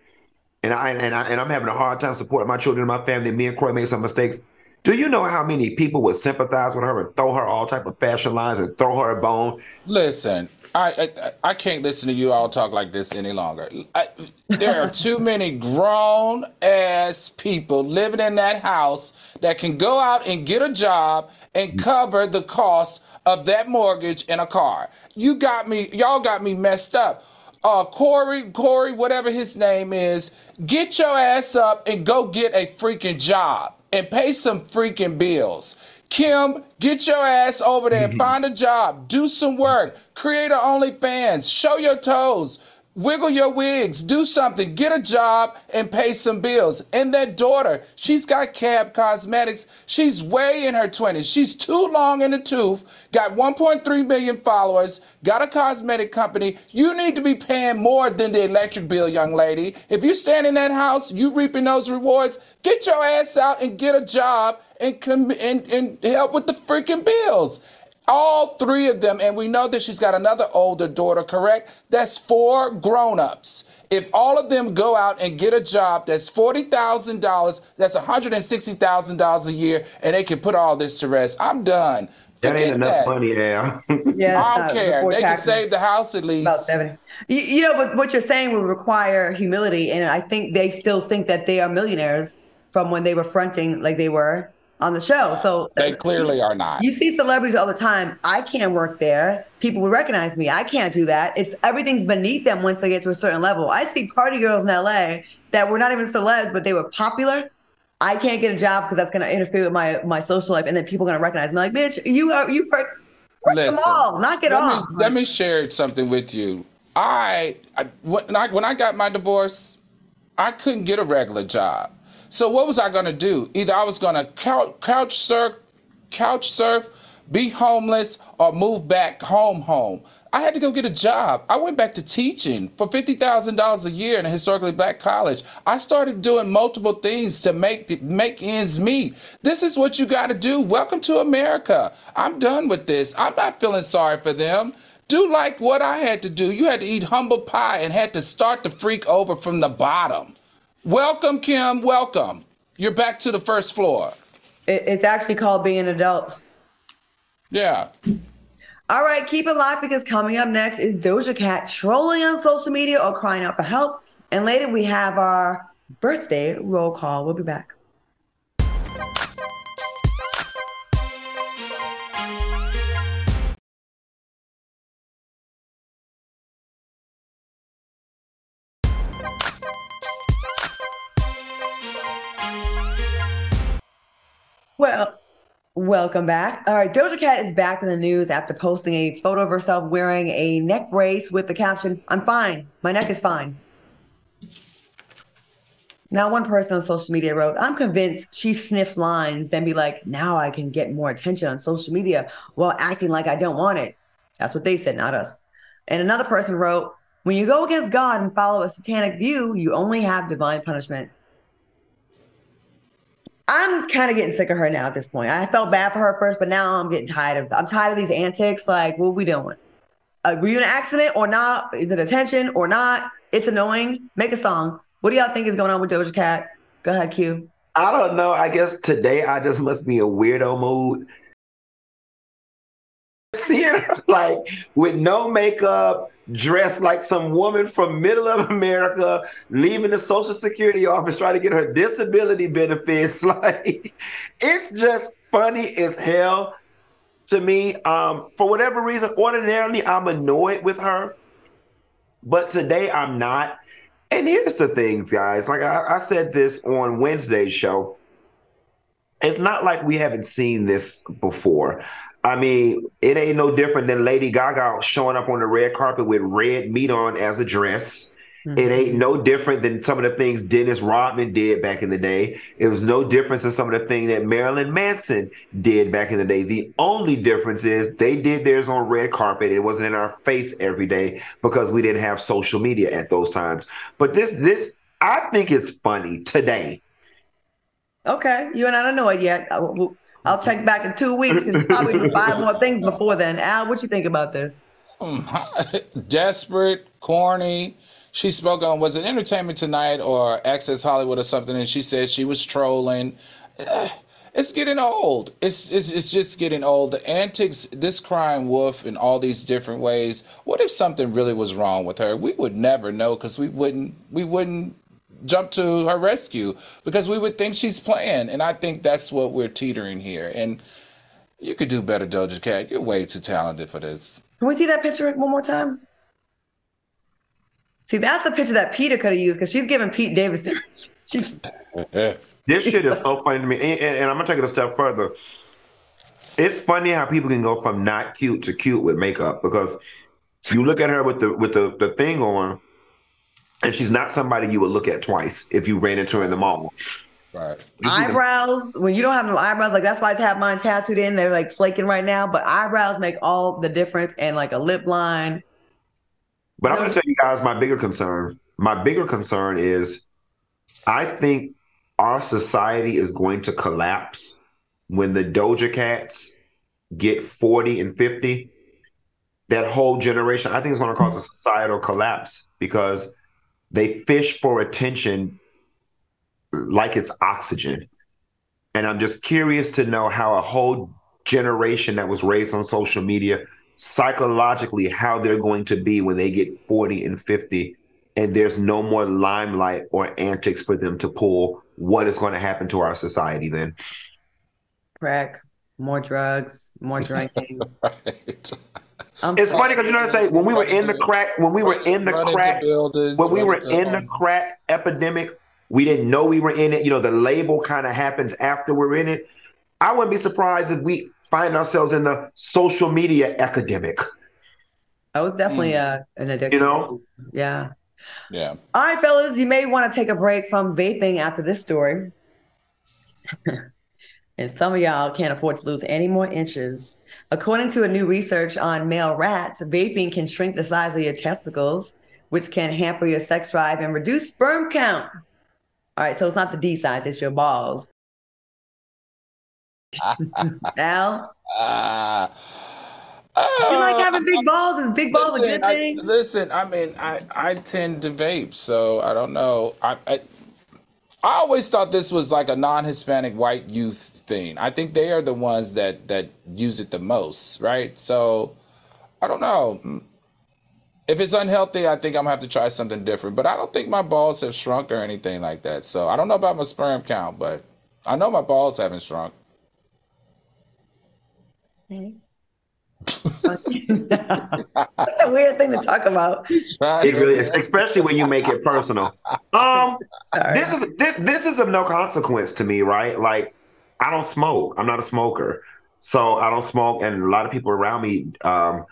And I and I and I'm having a hard time supporting my children and my family. Me and Corey made some mistakes. Do you know how many people would sympathize with her and throw her all type of fashion lines and throw her a bone? Listen, I I, I can't listen to you all talk like this any longer. I, there are too many grown ass people living in that house that can go out and get a job and cover the cost of that mortgage and a car. You got me, y'all got me messed up uh, Corey, Corey, whatever his name is, get your ass up and go get a freaking job and pay some freaking bills. Kim, get your ass over there and find a job, do some work, create an OnlyFans, show your toes, wiggle your wigs, do something, get a job, and pay some bills. And that daughter, she's got Cab Cosmetics. She's way in her 20s. She's too long in the tooth, got 1.3 million followers, got a cosmetic company. You need to be paying more than the electric bill, young lady. If you stand in that house, you reaping those rewards, get your ass out and get a job and, com- and, and help with the freaking bills. All three of them, and we know that she's got another older daughter, correct? That's four grown ups. If all of them go out and get a job that's $40,000, that's $160,000 a year, and they can put all this to rest, I'm done. That Forget ain't enough that. money, Al. Yeah, I that's don't not- care. before They can save the house at least. About seven. You, you know, but what you're saying would require humility, and I think they still think that they are millionaires from when they were fronting like they were on the show. So They clearly are not. you see celebrities all the time. I can't work there. People would recognize me. I can't do that. It's everything's beneath them once they get to a certain level. I see party girls in LA that were not even celebs, but they were popular. I can't get a job because that's going to interfere with my my social life, and then people are going to recognize me. Like, bitch, you are you work, work them all. Knock it let off. Me, let me share something with you. I, I when I when I got my divorce, I couldn't get a regular job. So what was I going to do? Either I was going to couch, surf, couch surf, be homeless, or move back home home. I had to go get a job. I went back to teaching for $50,000 a year in a historically black college. I started doing multiple things to make make ends meet. This is what you got to do. Welcome to America. I'm done with this. I'm not feeling sorry for them. Do like what I had to do. You had to eat humble pie and had to start the freak over from the bottom. Welcome, Kim. Welcome. You're back to the first floor. It's actually called being an adult. Yeah. All right, keep it locked because coming up next is Doja Cat trolling on social media or crying out for help. And later we have our birthday roll call. We'll be back. Welcome back. All right, Doja Cat is back in the news after posting a photo of herself wearing a neck brace with the caption, I'm fine. My neck is fine. Now, one person on social media wrote, I'm convinced she sniffs lines, then be like, now I can get more attention on social media while acting like I don't want it. That's what they said, not us. And another person wrote, when you go against God and follow a satanic view, you only have divine punishment. I'm kind of getting sick of her now at this point. I felt bad for her first, but now I'm getting tired of I'm tired of these antics. Like, what we doing? Uh, were you in an accident or not? Is it attention or not? It's annoying. Make a song. What do y'all think is going on with Doja Cat? Go ahead, Q. I don't know. I guess today I just must be a weirdo mood. Seeing her like with no makeup, dressed like some woman from middle of America, leaving the Social Security office trying to get her disability benefits. Like it's just funny as hell to me. Um, for whatever reason, ordinarily I'm annoyed with her, but today I'm not. And here's the things, guys. Like I, I said this on Wednesday's show. It's not like we haven't seen this before. I mean, it ain't no different than Lady Gaga showing up on the red carpet with red meat on as a dress. Mm-hmm. It ain't no different than some of the things Dennis Rodman did back in the day. It was no difference than some of the things that Marilyn Manson did back in the day. The only difference is they did theirs on red carpet. It wasn't in our face every day because we didn't have social media at those times. But this, this, I think it's funny today. Okay, you and I don't know it yet. I'll check back in two weeks because probably five more things before then. Al, what you think about this? Desperate, corny she spoke on was it Entertainment Tonight or Access Hollywood or something, and she said she was trolling. It's getting old. It's, it's it's just getting old. The antics, this crying wolf in all these different ways. What if something really was wrong with her? We would never know because we wouldn't we wouldn't jump to her rescue because we would think she's playing. And I think that's what we're teetering here. And you could do better, Doja Cat. You're way too talented for this. Can we see that picture one more time? See, that's the picture that PETA could have used because she's giving Pete Davidson. she's this shit is so funny to me, and, and, and I'm gonna take it a step further. It's funny how people can go from not cute to cute with makeup because you look at her with the with the, the thing on, and she's not somebody you would look at twice if you ran into her in the mall. Right. Eyebrows, when you don't have no eyebrows, like that's why I have mine tattooed in. They're like flaking right now, but eyebrows make all the difference and like a lip line. But I'm going to tell you guys my bigger concern. My bigger concern is I think our society is going to collapse when the Doja Cats get 40 and 50. That whole generation, I think it's going to cause a societal collapse because they fish for attention like it's oxygen. And I'm just curious to know how a whole generation that was raised on social media psychologically how they're going to be when they get 40 and 50 and there's no more limelight or antics for them to pull what is going to happen to our society then crack more drugs more drinking right. It's funny because you know what I'm saying. When we were in the crack, when we were in the crack, when we were in the crack epidemic, we didn't know we were in it. You know, the label kind of happens after we're in it. I wouldn't be surprised if we find ourselves in the social media epidemic. That was definitely mm. a, an addiction. You know? Yeah. Yeah. All right, fellas, you may want to take a break from vaping after this story. and some of y'all can't afford to lose any more inches. According to a new research on male rats, vaping can shrink the size of your testicles, which can hamper your sex drive and reduce sperm count. All right, so it's not the D size, it's your balls. Al? Uh, you like having big balls? Is big balls listen, a good thing? I, listen, I mean, I, I tend to vape, so I don't know. I, I I always thought this was like a non-Hispanic white youth thing. I think they are the ones that that use it the most, right? So I don't know. If it's unhealthy, I think I'm gonna have to try something different. But I don't think my balls have shrunk or anything like that. So I don't know about my sperm count, but I know my balls haven't shrunk. Such a weird thing to talk about. It really is, especially when you make it personal. Um, this is this, this is of no consequence to me, right? Like, I don't smoke. I'm not a smoker, so I don't smoke, and a lot of people around me um,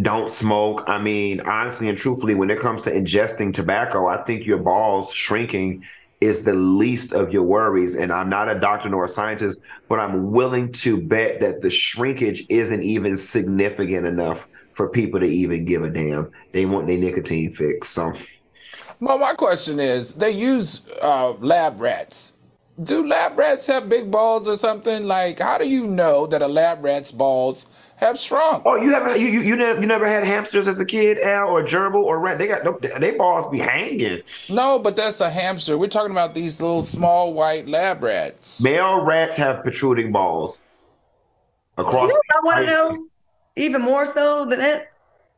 don't smoke. I mean, honestly and truthfully, when it comes to ingesting tobacco, I think your balls shrinking is the least of your worries. And I'm not a doctor nor a scientist, but I'm willing to bet that the shrinkage isn't even significant enough for people to even give a damn. They want their nicotine fix. So, well, my question is they use uh, lab rats. Do lab rats have big balls or something? Like, how do you know that a lab rat's balls have shrunk. Oh, you have you you you never you never had hamsters as a kid, Al, or gerbil or rat? They got no, they balls be hanging. No, but that's a hamster. We're talking about these little small white lab rats. Male rats have protruding balls across. You know I want to know even more so than that.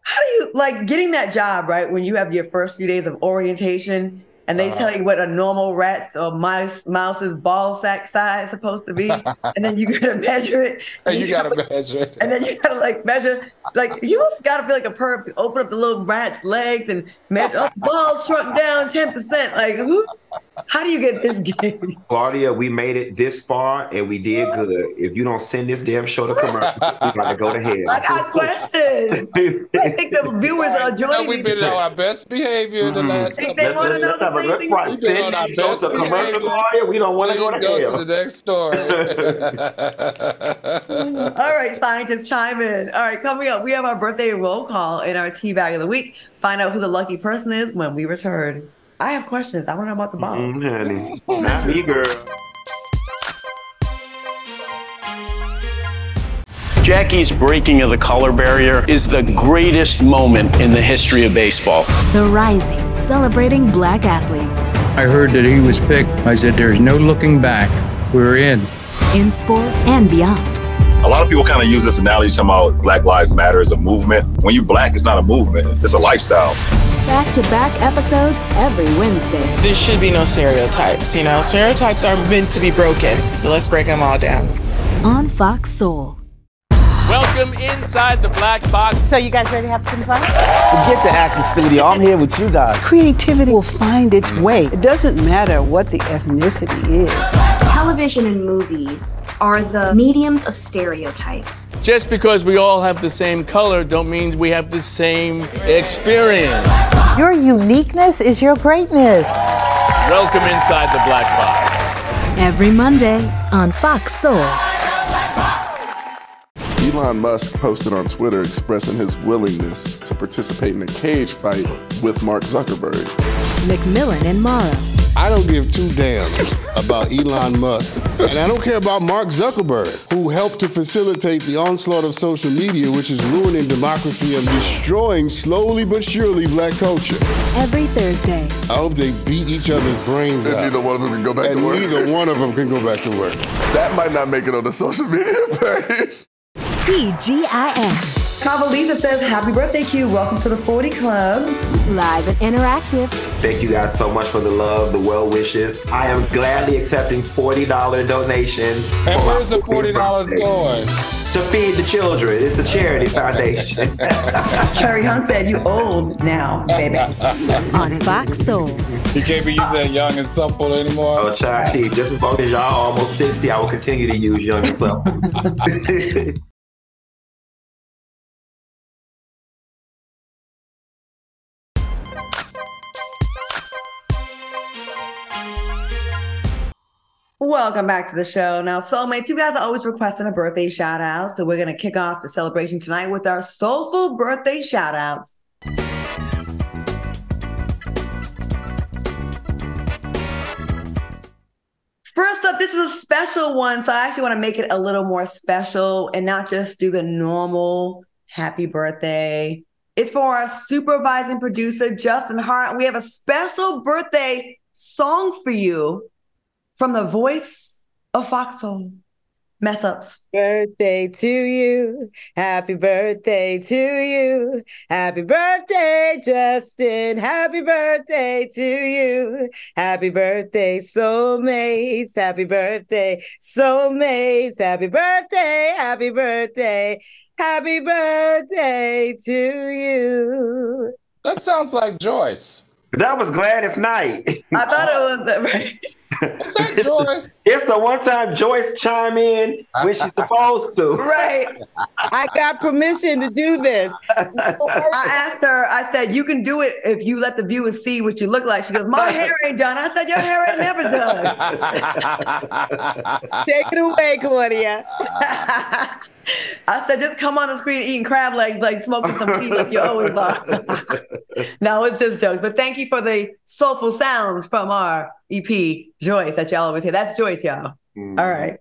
How do you like getting that job right when you have your first few days of orientation? And they uh, tell you what a normal rat's or mouse mouse's ball sack size is supposed to be, and then you gotta measure it. And, you, you gotta, gotta measure it. And then you gotta like measure, like you just gotta feel like a perp. Open up the little rat's legs and measure. Oh, ball shrunk down ten percent. Like who's how do you get this game? Claudia, we made it this far and we did good. If you don't send this damn show to commercial, we gotta go to hell. I got questions. I think the viewers are joining. No, we've been on our best behavior mm-hmm. the last couple. They want to know the same thing. Right. Send this show to commercial, Claudia. We don't want to go to go hell. to the next story. All right, scientists, chime in. All right, coming up, we have our birthday roll call in our tea bag of the week. Find out who the lucky person is when we return. I have questions. I want to know about the balls. Mm, honey. Not me, girl. Jackie's breaking of the color barrier is the greatest moment in the history of baseball. The Rising, celebrating black athletes. I heard that he was picked. I said, There's no looking back. We're in. In sport and beyond. A lot of people kind of use this analogy talking about Black Lives Matter as a movement. When you're black, it's not a movement, it's a lifestyle. Back to back episodes every Wednesday. There should be no stereotypes, you know? Stereotypes are meant to be broken, so let's break them all down. On Fox Soul. Welcome inside the black box. So, you guys ready to have some fun? Forget the acting studio. I'm here with you guys. Creativity will find its mm. way. It doesn't matter what the ethnicity is television and movies are the mediums of stereotypes. Just because we all have the same color don't mean we have the same experience. Your uniqueness is your greatness. Welcome inside the Black Box. Every Monday on Fox Soul. Elon Musk posted on Twitter expressing his willingness to participate in a cage fight with Mark Zuckerberg. McMillan and Mara. I don't give two damns about Elon Musk. And I don't care about Mark Zuckerberg, who helped to facilitate the onslaught of social media, which is ruining democracy and destroying slowly but surely black culture. Every Thursday. I hope they beat each other's brains and out. neither one of them can go back and to work. neither one of them can go back to work. That might not make it on the social media page. TGIF. Carvalisa says, Happy birthday, Q. Welcome to the 40 Club. Live and interactive. Thank you guys so much for the love, the well wishes. I am gladly accepting $40 donations. And where's the $40 going? To feed the children. It's a charity foundation. Cherry Hunt said, You old now, baby. On Fox Soul. You can't be using that young and supple anymore. Oh, Chachi, just as long as y'all almost 60, I will continue to use young and supple. Welcome back to the show. Now, soulmates, you guys are always requesting a birthday shout out. So we're going to kick off the celebration tonight with our soulful birthday shout outs. First up, this is a special one. So I actually want to make it a little more special and not just do the normal happy birthday. It's for our supervising producer, Justin Hart. We have a special birthday song for you from the voice of Fox Soul. Mess ups. Birthday to you. Happy birthday to you. Happy birthday, Justin. Happy birthday to you. Happy birthday, soulmates. Happy birthday, soulmates. Happy birthday. Happy birthday. Happy birthday to you. That sounds like Joyce. That was Gladys Knight. I thought it was right. What's that, Joyce? It's the one time Joyce chime in when she's supposed to. Right. I got permission to do this. I asked her, I said, you can do it if you let the viewers see what you look like. She goes, My hair ain't done. I said, Your hair ain't never done. Take it away, Claudia. I said, just come on the screen eating crab legs, like smoking some tea, like you always are. no, it's just jokes. But thank you for the soulful sounds from our EP, Joyce, that y'all always hear. That's Joyce, y'all. Mm. All right.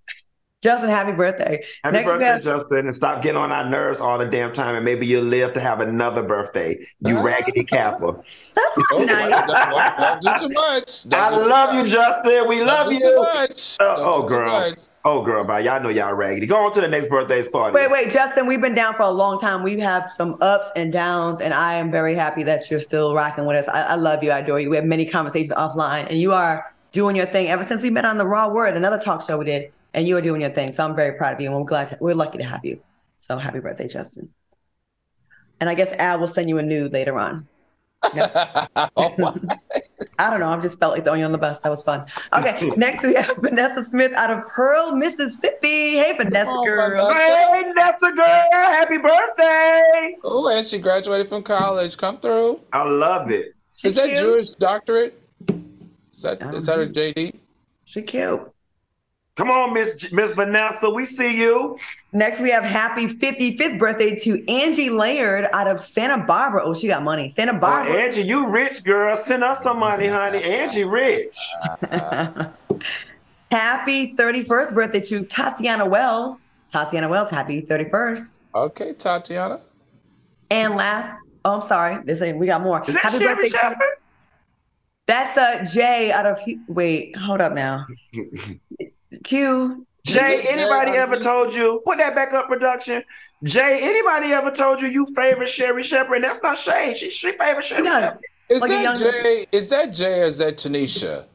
Justin, happy birthday. Happy Next birthday, have- Justin, and stop getting on our nerves all the damn time, and maybe you'll live to have another birthday. You raggedy capper. That's not nice. Don't, don't do too much. Don't I do too love you. Justin. We Don't love do you. too much. Uh, oh, do too girl. much. Oh, girl, bye. Y'all know y'all raggedy. Go on to the next birthday's party. Wait, wait, Justin, we've been down for a long time. We have some ups and downs, and I am very happy that you're still rocking with us. I, I love you. I adore you. We have many conversations offline, and you are doing your thing ever since we met on the Raw Word, another talk show we did, and you are doing your thing. So I'm very proud of you, and we're glad to, we're lucky to have you. So happy birthday, Justin. And I guess Al will send you a nude later on. Oh, I don't know. I just felt like throwing you on the bus. That was fun. Okay, next we have Vanessa Smith out of Pearl, Mississippi. Hey, Vanessa Oh, girl. Hey, that's a girl. Happy birthday. Oh, and she graduated from college. Come through. I love it. Is that cute. Jewish doctorate? Is that is that a JD? She cute. Come on, Miss Miss Vanessa. We see you. Next, we have happy 55th birthday to Angie Laird out of Santa Barbara. Oh, she got money. Santa Oh, Barbara. Angie, you rich girl. Send us some money, honey. Angie rich. happy 31st birthday to Tatiana Wells. Tatiana Wells, happy 31st. Okay, Tatiana. And last, oh, I'm sorry. This ain't, we got more. Is that happy Sherry to- Shepherd? That's uh, Jay out of, Hu- wait, hold up now. Q. Jay, anybody ever told you, put that back up production. Jay, anybody ever told you you favor Sherri Shepherd? That's not shade. She, she favors Sherri Shepherd. Is Like that young- Jay? Is that Jay or is that Tanisha?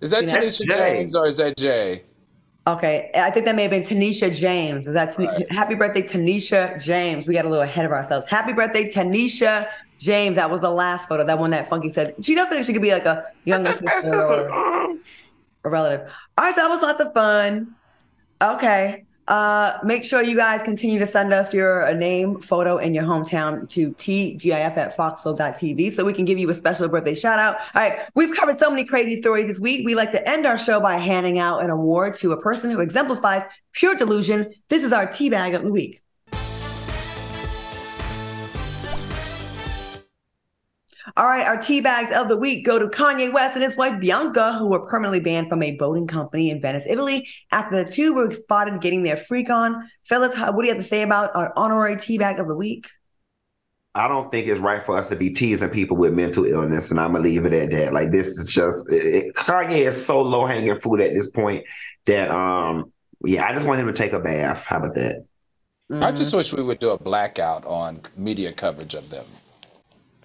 Is that That's Tanisha Jay. James or is that Jay? Okay, I think that may have been Tanisha James. Is that Tanisha? Happy birthday, Tanisha James. We got a little ahead of ourselves. Happy birthday, Tanisha James. That was the last photo. That one that Funky said. She doesn't think she could be like a younger That's sister or um, a, relative. All right, so that was lots of fun. Okay. Uh, make sure you guys continue to send us your uh, name, photo, and your hometown to tgif at foxsoul.tv so we can give you a special birthday shout out. All right, we've covered so many crazy stories this week. We like to end our show by handing out an award to a person who exemplifies pure delusion. This is our tea bag of the week. All right, our tea bags of the week go to Kanye West and his wife Bianca, who were permanently banned from a boating company in Venice, Italy, after the two were spotted getting their freak on. Fellas, what do you have to say about our honorary tea bag of the week? I don't think it's right for us to be teasing people with mental illness, and I'm gonna leave it at that. Like this is just it, Kanye is so low hanging fruit at this point that um yeah, I just want him to take a bath. How about that? I just wish we would do a blackout on media coverage of them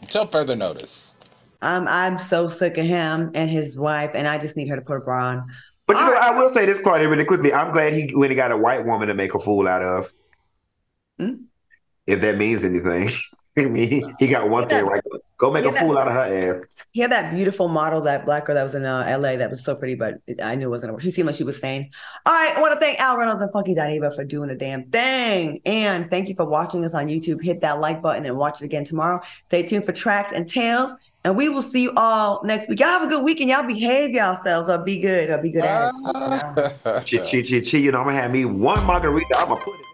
until further notice. I'm I'm so sick of him and his wife, and I just need her to put a bra on. But you know, I will say this, Claudia, really quickly. I'm glad he when he got a white woman to make a fool out of. Hmm? If that means anything. I mean, he, he got one thing right. Go make a that- fool out of her ass. He had that beautiful model, that black girl that was in uh, LA that was so pretty, but it, I knew it wasn't. She seemed like she was sane. All right, I want to thank Al Reynolds and Funky Dineva for doing the damn thing. And thank you for watching us on YouTube. Hit that like button and watch it again tomorrow. Stay tuned for tracks and tales. And we will see you all next week. Y'all have a good weekend. Y'all behave yourselves or be good or be good at it. Chi, chi, chi, chi. You know, I'm gonna have me one margarita. I'm gonna put it.